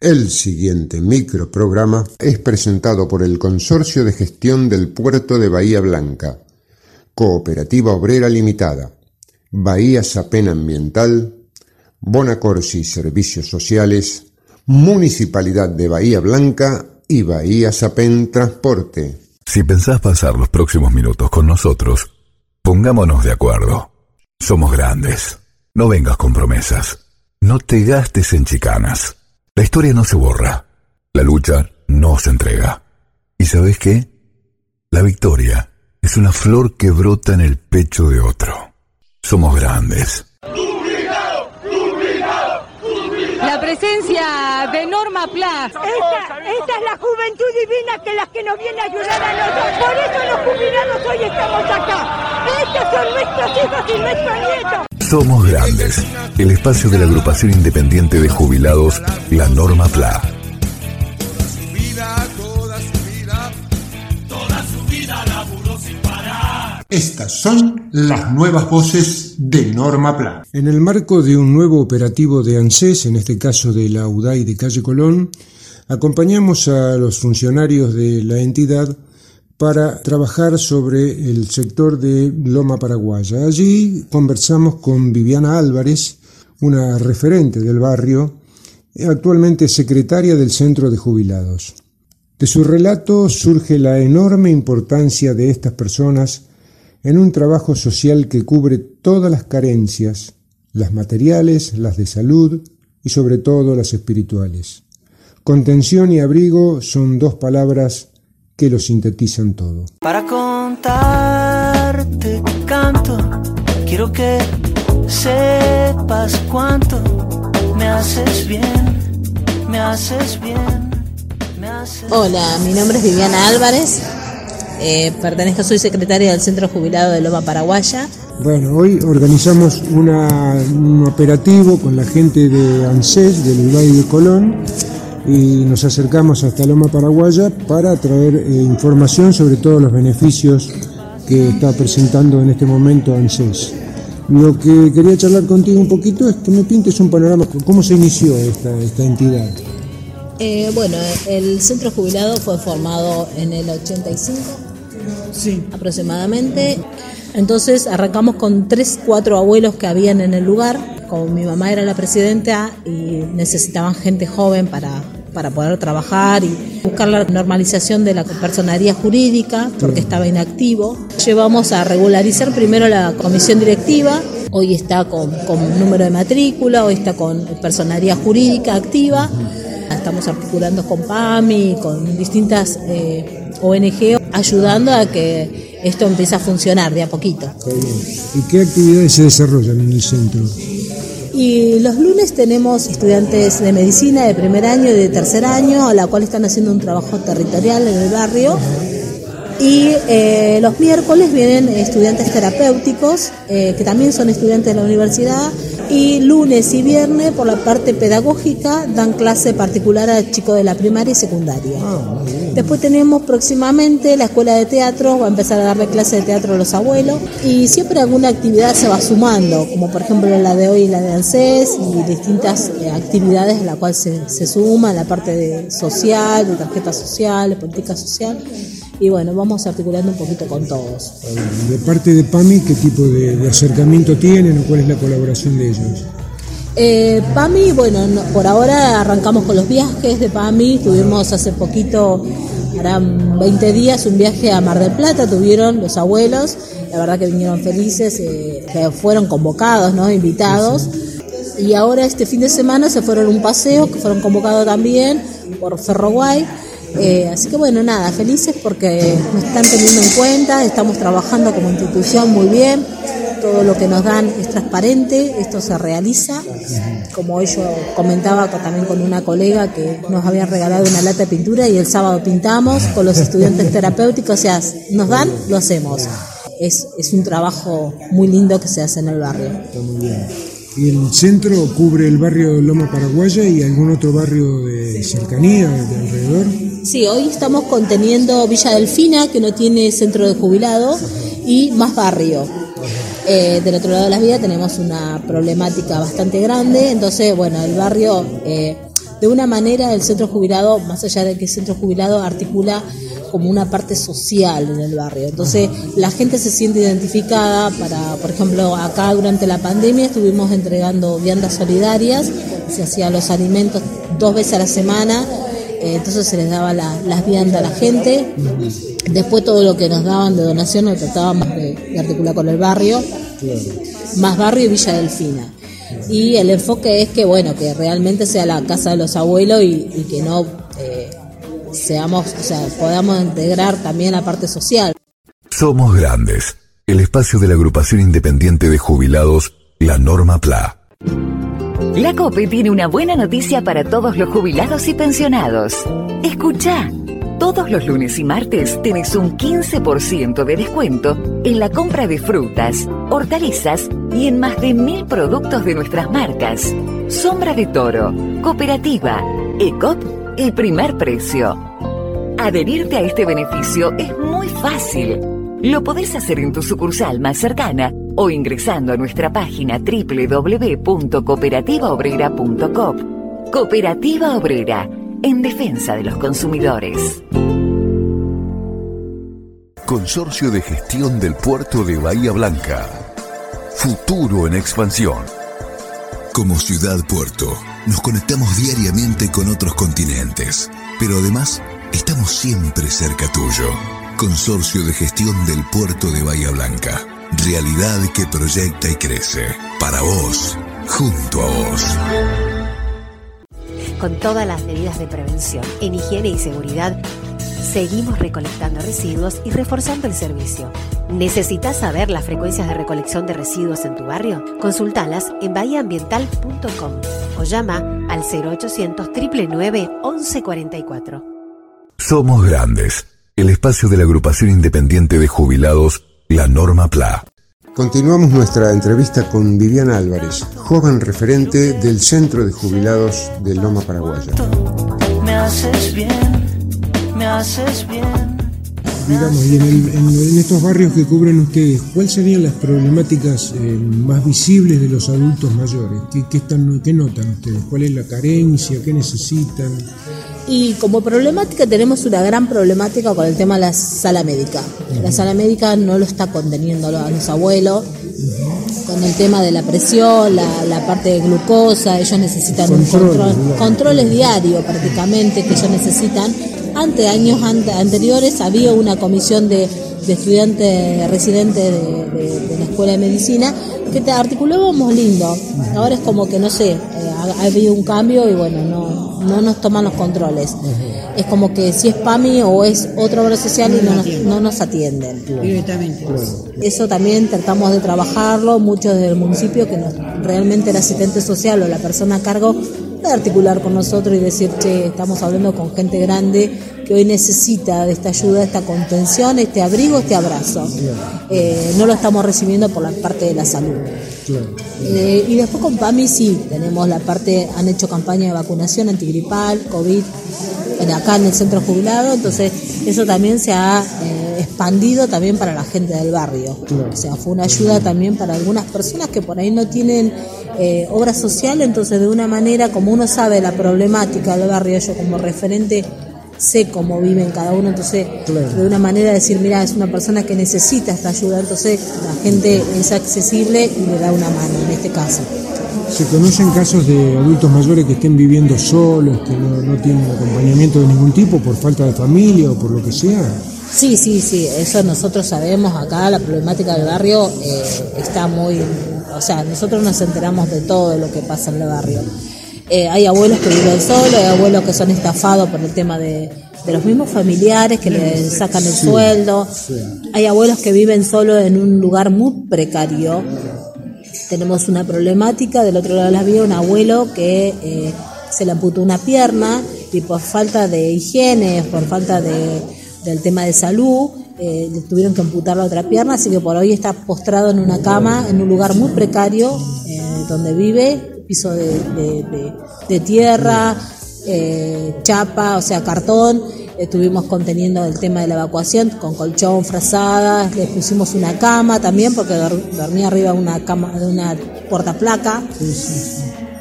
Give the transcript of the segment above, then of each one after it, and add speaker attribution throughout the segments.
Speaker 1: El siguiente microprograma es presentado por el Consorcio de Gestión del Puerto de Bahía Blanca, Cooperativa Obrera Limitada, Bahía Sapen Ambiental, Bonacorsi Servicios Sociales, Municipalidad de Bahía Blanca y Bahía Sapen Transporte.
Speaker 2: Si pensás pasar los próximos minutos con nosotros, pongámonos de acuerdo. Somos grandes. No vengas con promesas. No te gastes en chicanas. La historia no se borra. La lucha no se entrega. ¿Y sabes qué? La victoria es una flor que brota en el pecho de otro. Somos grandes.
Speaker 3: La presencia de Norma Plas.
Speaker 4: Esta, esta es la juventud divina que las que nos viene a ayudar a nosotros. Por eso los jubilados hoy estamos acá. Estos son nuestros hijos y nuestros nietos.
Speaker 2: Somos Grandes, el espacio de la agrupación independiente de jubilados, la Norma PLA.
Speaker 1: Estas son las nuevas voces de Norma Pla. En el marco de un nuevo operativo de ANSES, en este caso de la UDAI de Calle Colón, acompañamos a los funcionarios de la entidad para trabajar sobre el sector de Loma Paraguaya. Allí conversamos con Viviana Álvarez, una referente del barrio, actualmente secretaria del Centro de Jubilados. De su relato surge la enorme importancia de estas personas en un trabajo social que cubre todas las carencias, las materiales, las de salud y sobre todo las espirituales. Contención y abrigo son dos palabras que lo sintetizan todo.
Speaker 5: Para contarte canto, quiero que sepas cuánto me haces bien, me haces bien. Me haces
Speaker 6: Hola, mi nombre es Viviana Álvarez, eh, pertenezco, soy secretaria del Centro Jubilado de Loma Paraguaya.
Speaker 1: Bueno, hoy organizamos una- un operativo con la gente de ANSES, del Uruguay de Colón, y nos acercamos hasta Loma Paraguaya para traer eh, información sobre todos los beneficios que está presentando en este momento ANSES. Lo que quería charlar contigo un poquito es que me pintes un panorama, cómo se inició esta, esta entidad.
Speaker 6: Eh, bueno, el Centro Jubilado fue formado en el 85 aproximadamente. Entonces arrancamos con tres, cuatro abuelos que habían en el lugar. Como mi mamá era la presidenta y necesitaban gente joven para, para poder trabajar y buscar la normalización de la personería jurídica porque estaba inactivo. Llevamos a regularizar primero la comisión directiva. Hoy está con, con número de matrícula, hoy está con personería jurídica activa. Estamos articulando con PAMI, con distintas eh, ONG, ayudando a que esto empiece a funcionar de a poquito.
Speaker 1: ¿Y qué actividades se desarrollan en el centro?
Speaker 6: Y los lunes tenemos estudiantes de medicina de primer año y de tercer año, a la cual están haciendo un trabajo territorial en el barrio. Y eh, los miércoles vienen estudiantes terapéuticos, eh, que también son estudiantes de la universidad. Y lunes y viernes, por la parte pedagógica, dan clase particular a chicos de la primaria y secundaria. Después tenemos próximamente la escuela de teatro, va a empezar a darle clase de teatro a los abuelos. Y siempre alguna actividad se va sumando, como por ejemplo la de hoy, la de ANSES, y distintas eh, actividades en la cual se, se suma la parte de social, de tarjeta social, de política social. Y bueno, vamos articulando un poquito con todos.
Speaker 1: De parte de PAMI, ¿qué tipo de, de acercamiento tienen o cuál es la colaboración de ellos?
Speaker 6: Eh, PAMI, bueno, no- por ahora arrancamos con los viajes de PAMI. Tuvimos hace poquito, harán 20 días, un viaje a Mar del Plata. Tuvieron los abuelos. La verdad que vinieron felices, eh, que fueron convocados, ¿no? Invitados. Y ahora este fin de semana se fueron a un paseo, que fueron convocados también por Ferroguay. Eh, así que bueno, nada, felices porque nos están teniendo en cuenta, estamos trabajando como institución muy bien, todo lo que nos dan es transparente, esto se realiza. Como yo comentaba también con una colega que nos habían regalado una lata de pintura y el sábado pintamos con los estudiantes terapéuticos, o sea, nos dan, lo hacemos. Es, es un trabajo muy lindo que se hace en el barrio.
Speaker 1: Está muy bien. ¿Y el centro cubre el barrio Loma Paraguaya y algún otro barrio de cercanía, de alrededor?
Speaker 6: Sí, hoy estamos conteniendo Villa Delfina, que no tiene centro de jubilado, y más barrio. Eh, del otro lado de las vías tenemos una problemática bastante grande, entonces, bueno, el barrio, eh, de una manera el centro jubilado, más allá de que el centro jubilado articula como una parte social en el barrio. Entonces la gente se siente identificada para, por ejemplo, acá durante la pandemia estuvimos entregando viandas solidarias, se hacían los alimentos dos veces a la semana, eh, entonces se les daba las viandas a la gente. Después todo lo que nos daban de donación lo tratábamos de, articular con el barrio, más barrio y Villa Delfina. Y el enfoque es que, bueno, que realmente sea la casa de los abuelos y, que no eh, seamos, o sea, podamos integrar también la parte social.
Speaker 2: Somos Grandes, el espacio de la agrupación independiente de jubilados, la Norma PLA.
Speaker 7: La COPE tiene una buena noticia para todos los jubilados y pensionados. Escucha. Todos los lunes y martes tenés un 15% de descuento en la compra de frutas, hortalizas y en más de mil productos de nuestras marcas. Sombra de Toro, Cooperativa, ECOP el primer precio. Adherirte a este beneficio es muy fácil. Lo podés hacer en tu sucursal más cercana o ingresando a nuestra página www.cooperativaobrera.com. Cooperativa Obrera, en defensa de los consumidores.
Speaker 2: Consorcio de Gestión del Puerto de Bahía Blanca. Futuro en expansión. Como ciudad puerto nos conectamos diariamente con otros continentes, pero además estamos siempre cerca tuyo. Consorcio de Gestión del Puerto de Bahía Blanca. Realidad que proyecta y crece. Para vos, junto a vos.
Speaker 8: Con todas las medidas de prevención en higiene y seguridad, seguimos recolectando residuos y reforzando el servicio. ¿Necesitas saber las frecuencias de recolección de residuos en tu barrio? Consultalas en bahiaambiental.com o llama al 0800 999 1144.
Speaker 2: Somos Grandes, el espacio de la agrupación independiente de jubilados, la Norma PLA.
Speaker 1: Continuamos nuestra entrevista con Viviana Álvarez, joven referente del Centro de Jubilados de Loma Paraguaya.
Speaker 5: Me haces bien me haces bien.
Speaker 1: Digamos, y en, estos barrios que cubren ustedes, ¿cuáles serían las problemáticas eh, más visibles de los adultos mayores? ¿Qué, están, ¿Qué notan ustedes? ¿Cuál es la carencia? ¿Qué necesitan?
Speaker 6: Y como problemática tenemos una gran problemática con el tema de la sala médica. La sala médica no lo está conteniendo a los abuelos, con el tema de la presión, la, parte de glucosa, ellos necesitan un control, controles diarios prácticamente que ellos necesitan. Ante años anteriores había una comisión de, estudiantes residentes de, la Escuela de Medicina que te articulábamos lindo. Ahora es como que, no sé, ha, habido un cambio y bueno, no, no nos toman los controles. Es como que si es PAMI o es otra obra social y no nos, no nos atienden. Eso también tratamos de trabajarlo, muchos del municipio que realmente el asistente social o la persona a cargo de articular con nosotros y decir, che, estamos hablando con gente grande que hoy necesita de esta ayuda, esta contención, este abrigo, este abrazo. Eh, no lo estamos recibiendo por la parte de la salud. Eh, y después con PAMI sí, tenemos la parte, han hecho campaña de vacunación antigripal, COVID, en, acá en el centro jubilado, entonces eso también se ha eh, expandido también para la gente del barrio. O sea, fue una ayuda también para algunas personas que por ahí no tienen eh, obra social, entonces de una manera, como uno sabe la problemática del barrio, yo como referente sé cómo viven cada uno, entonces de una manera decir, mira, es una persona que necesita esta ayuda, entonces la gente es accesible y le da una mano en este caso.
Speaker 1: ¿Se conocen casos de adultos mayores que estén viviendo solos, que no, tienen acompañamiento de ningún tipo por falta de familia o por lo que sea?
Speaker 6: Sí, sí, sí, eso nosotros sabemos acá, la problemática del barrio eh, está muy, o sea, nosotros nos enteramos de todo lo que pasa en el barrio. Eh, hay abuelos que viven solos, hay abuelos que son estafados por el tema de, los mismos familiares que le sacan el sueldo, hay abuelos que viven solo en un lugar muy precario. Tenemos una problemática, del otro lado de la vía un abuelo que eh, se le amputó una pierna y por falta de higiene, por falta de, del tema de salud, eh, tuvieron que amputar la otra pierna, así que por hoy está postrado en una cama, en un lugar muy precario, donde vive, piso de, tierra, eh, chapa, o sea, cartón. Estuvimos conteniendo el tema de la evacuación con colchón, frazadas, le pusimos una cama también porque dormía arriba de una cama de una portaplaca.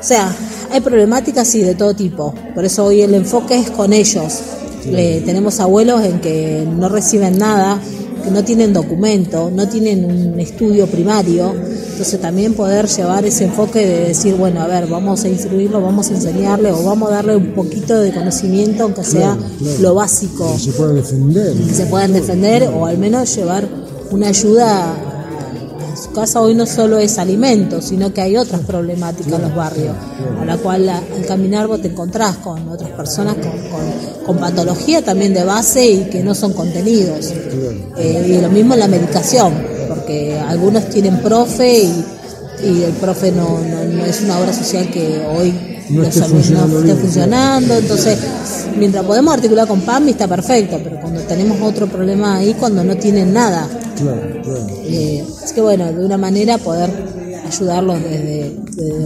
Speaker 6: O sea, hay problemáticas sí de todo tipo, por eso hoy el enfoque es con ellos. Eh, tenemos abuelos en que no reciben nada, que no tienen documento, no tienen un estudio primario, entonces también poder llevar ese enfoque de decir, bueno, a ver, vamos a instruirlo, vamos a enseñarle o vamos a darle un poquito de conocimiento, aunque sea lo básico.
Speaker 1: Que se pueda defender.
Speaker 6: Que se puedan defender o al menos llevar una ayuda su casa hoy no solo es alimento, sino que hay otras problemáticas en los barrios, a la cual al caminar vos te encontrás con otras personas con, con, patología también de base y que no son contenidos. Eh, y lo mismo en la medicación, porque algunos tienen profe y, el profe no, no, es una obra social que hoy
Speaker 1: no esté, funcionando,
Speaker 6: funcionando, entonces mientras podemos articular con PAMI está perfecto, pero cuando tenemos otro problema ahí, cuando no tienen nada.
Speaker 1: Claro, claro.
Speaker 6: Eh, es que bueno, de una manera poder ayudarlos desde,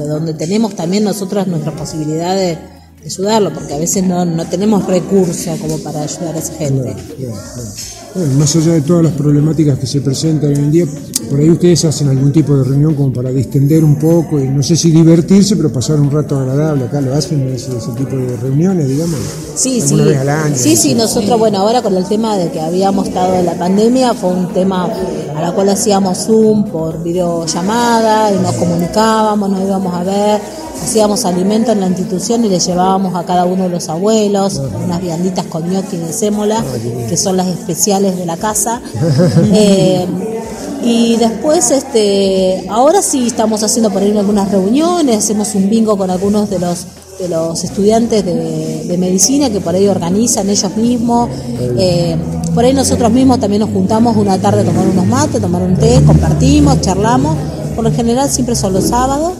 Speaker 6: donde tenemos también nosotros nuestras posibilidades de ayudarlo, porque a veces no, no tenemos recursos como para ayudar a esa gente.
Speaker 1: Bueno, más allá de todas las problemáticas que se presentan hoy en día, por ahí ustedes hacen algún tipo de reunión como para distender un poco y no sé si divertirse, pero pasar un rato agradable. Acá lo hacen ese, ese tipo de reuniones, digamos.
Speaker 6: Sí, sí. Vez al año, sí, sí, nosotros, bueno, ahora con el tema de que habíamos estado en la pandemia, fue un tema a la cual hacíamos Zoom por videollamada y nos comunicábamos, nos íbamos a ver hacíamos alimento en la institución y le llevábamos a cada uno de los abuelos unas vianditas con gnocchi de sémola, que son las especiales de la casa. Eh, y después, este, ahora sí estamos haciendo por ahí algunas reuniones, hacemos un bingo con algunos de los de los estudiantes de, medicina que por ahí organizan ellos mismos. Eh, por ahí nosotros mismos también nos juntamos una tarde a tomar unos mates, tomar un té, compartimos, charlamos. Por lo general siempre son los sábados.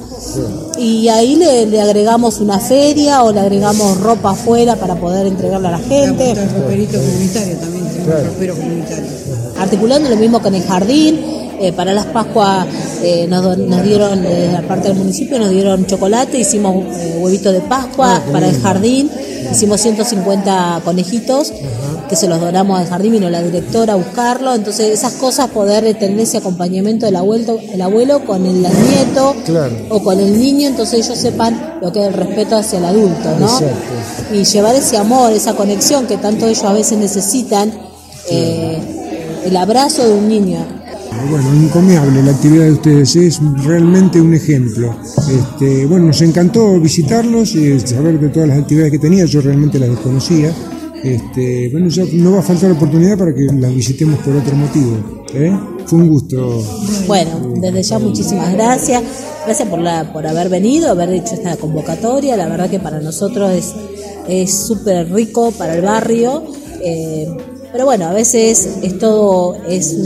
Speaker 6: Y ahí le, agregamos una feria o le agregamos ropa afuera para poder entregarle a la gente.
Speaker 9: comunitario también, ropero comunitario.
Speaker 6: Articulando lo mismo con el jardín, eh, para las Pascuas eh, nos, dieron, eh, aparte del municipio, nos dieron chocolate, hicimos huevitos de Pascua ah, para el jardín, hicimos 150 conejitos que se los donamos al jardín, vino la directora a buscarlo, entonces esas cosas, poder tener ese acompañamiento del abuelo, el abuelo con el nieto o con el niño, entonces ellos sepan lo que es el respeto hacia el adulto, ¿no? Y llevar ese amor, esa conexión que tanto ellos a veces necesitan, eh, el abrazo de un niño.
Speaker 1: Bueno, incomiable la actividad de ustedes, es realmente un ejemplo. Este, bueno, nos encantó visitarlos y saber de todas las actividades que tenía, yo realmente las desconocía. Este, bueno, ya no va a faltar oportunidad para que las visitemos por otro motivo. ¿eh? Fue un gusto.
Speaker 6: Bueno, desde ya muchísimas gracias. Gracias por, la, por haber venido, haber hecho esta convocatoria. La verdad que para nosotros es súper rico para el barrio. Eh, pero bueno, a veces es todo, es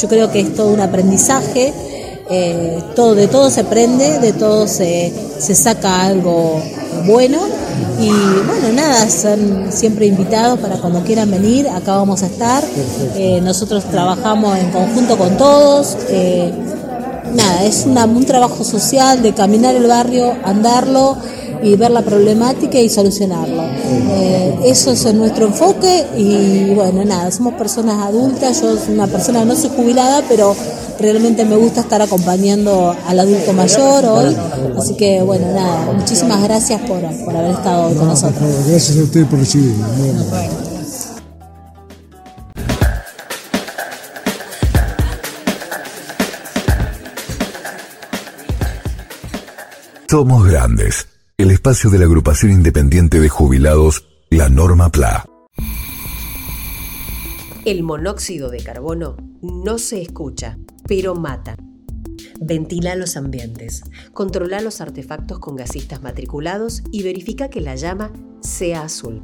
Speaker 6: yo creo que es todo un aprendizaje. Eh, todo, de todo se aprende, de todo se, se saca algo bueno y bueno, nada, son siempre invitados para cuando quieran venir, acá vamos a estar. Eh, nosotros trabajamos en conjunto con todos. Eh, nada, es un trabajo social de caminar el barrio, andarlo y ver la problemática y solucionarlo. Eh, eso es nuestro enfoque y bueno, nada, somos personas adultas, yo soy una persona, no soy jubilada, pero realmente me gusta estar acompañando al adulto mayor hoy, así que bueno, nada, muchísimas gracias por, por haber estado con nosotros.
Speaker 1: Gracias a ustedes por recibirme.
Speaker 2: Somos grandes el espacio de la agrupación independiente de jubilados, la Norma PLA.
Speaker 8: El monóxido de carbono no se escucha, pero mata. Ventila los ambientes, controla los artefactos con gasistas matriculados y verifica que la llama sea azul.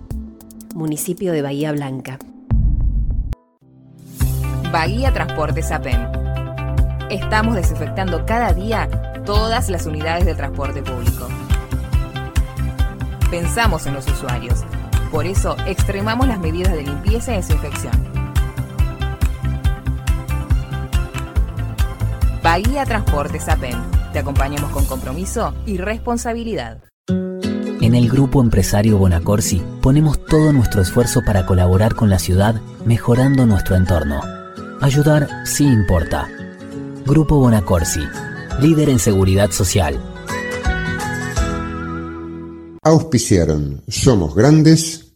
Speaker 8: Municipio de Bahía Blanca.
Speaker 10: Bahía Transporte Sapen. Estamos desinfectando cada día todas las unidades de transporte público pensamos en los usuarios. Por eso extremamos las medidas de limpieza y desinfección. Bahía Transporte Sapen. Te acompañamos con compromiso y responsabilidad.
Speaker 11: En el Grupo Empresario Bonacorsi ponemos todo nuestro esfuerzo para colaborar con la ciudad mejorando nuestro entorno. Ayudar sí importa. Grupo Bonacorsi, líder en seguridad social
Speaker 12: Auspiciaron Somos Grandes,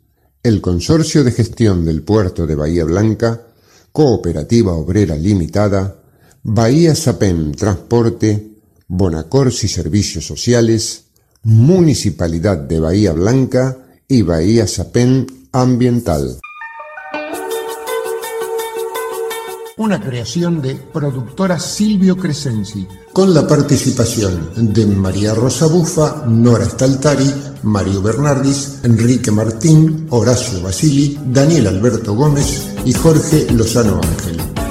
Speaker 12: el Consorcio de Gestión del Puerto de Bahía Blanca, Cooperativa Obrera Limitada, Bahía Sapén Transporte, Bonacorsi Servicios Sociales, Municipalidad de Bahía Blanca y Bahía Sapén Ambiental. Una creación de productora Silvio Crescenzi, con la participación de María Rosa Bufa, Nora Staltari, Mario Bernardis, Enrique Martín, Horacio Basili, Daniel Alberto Gómez y Jorge Lozano Ángel.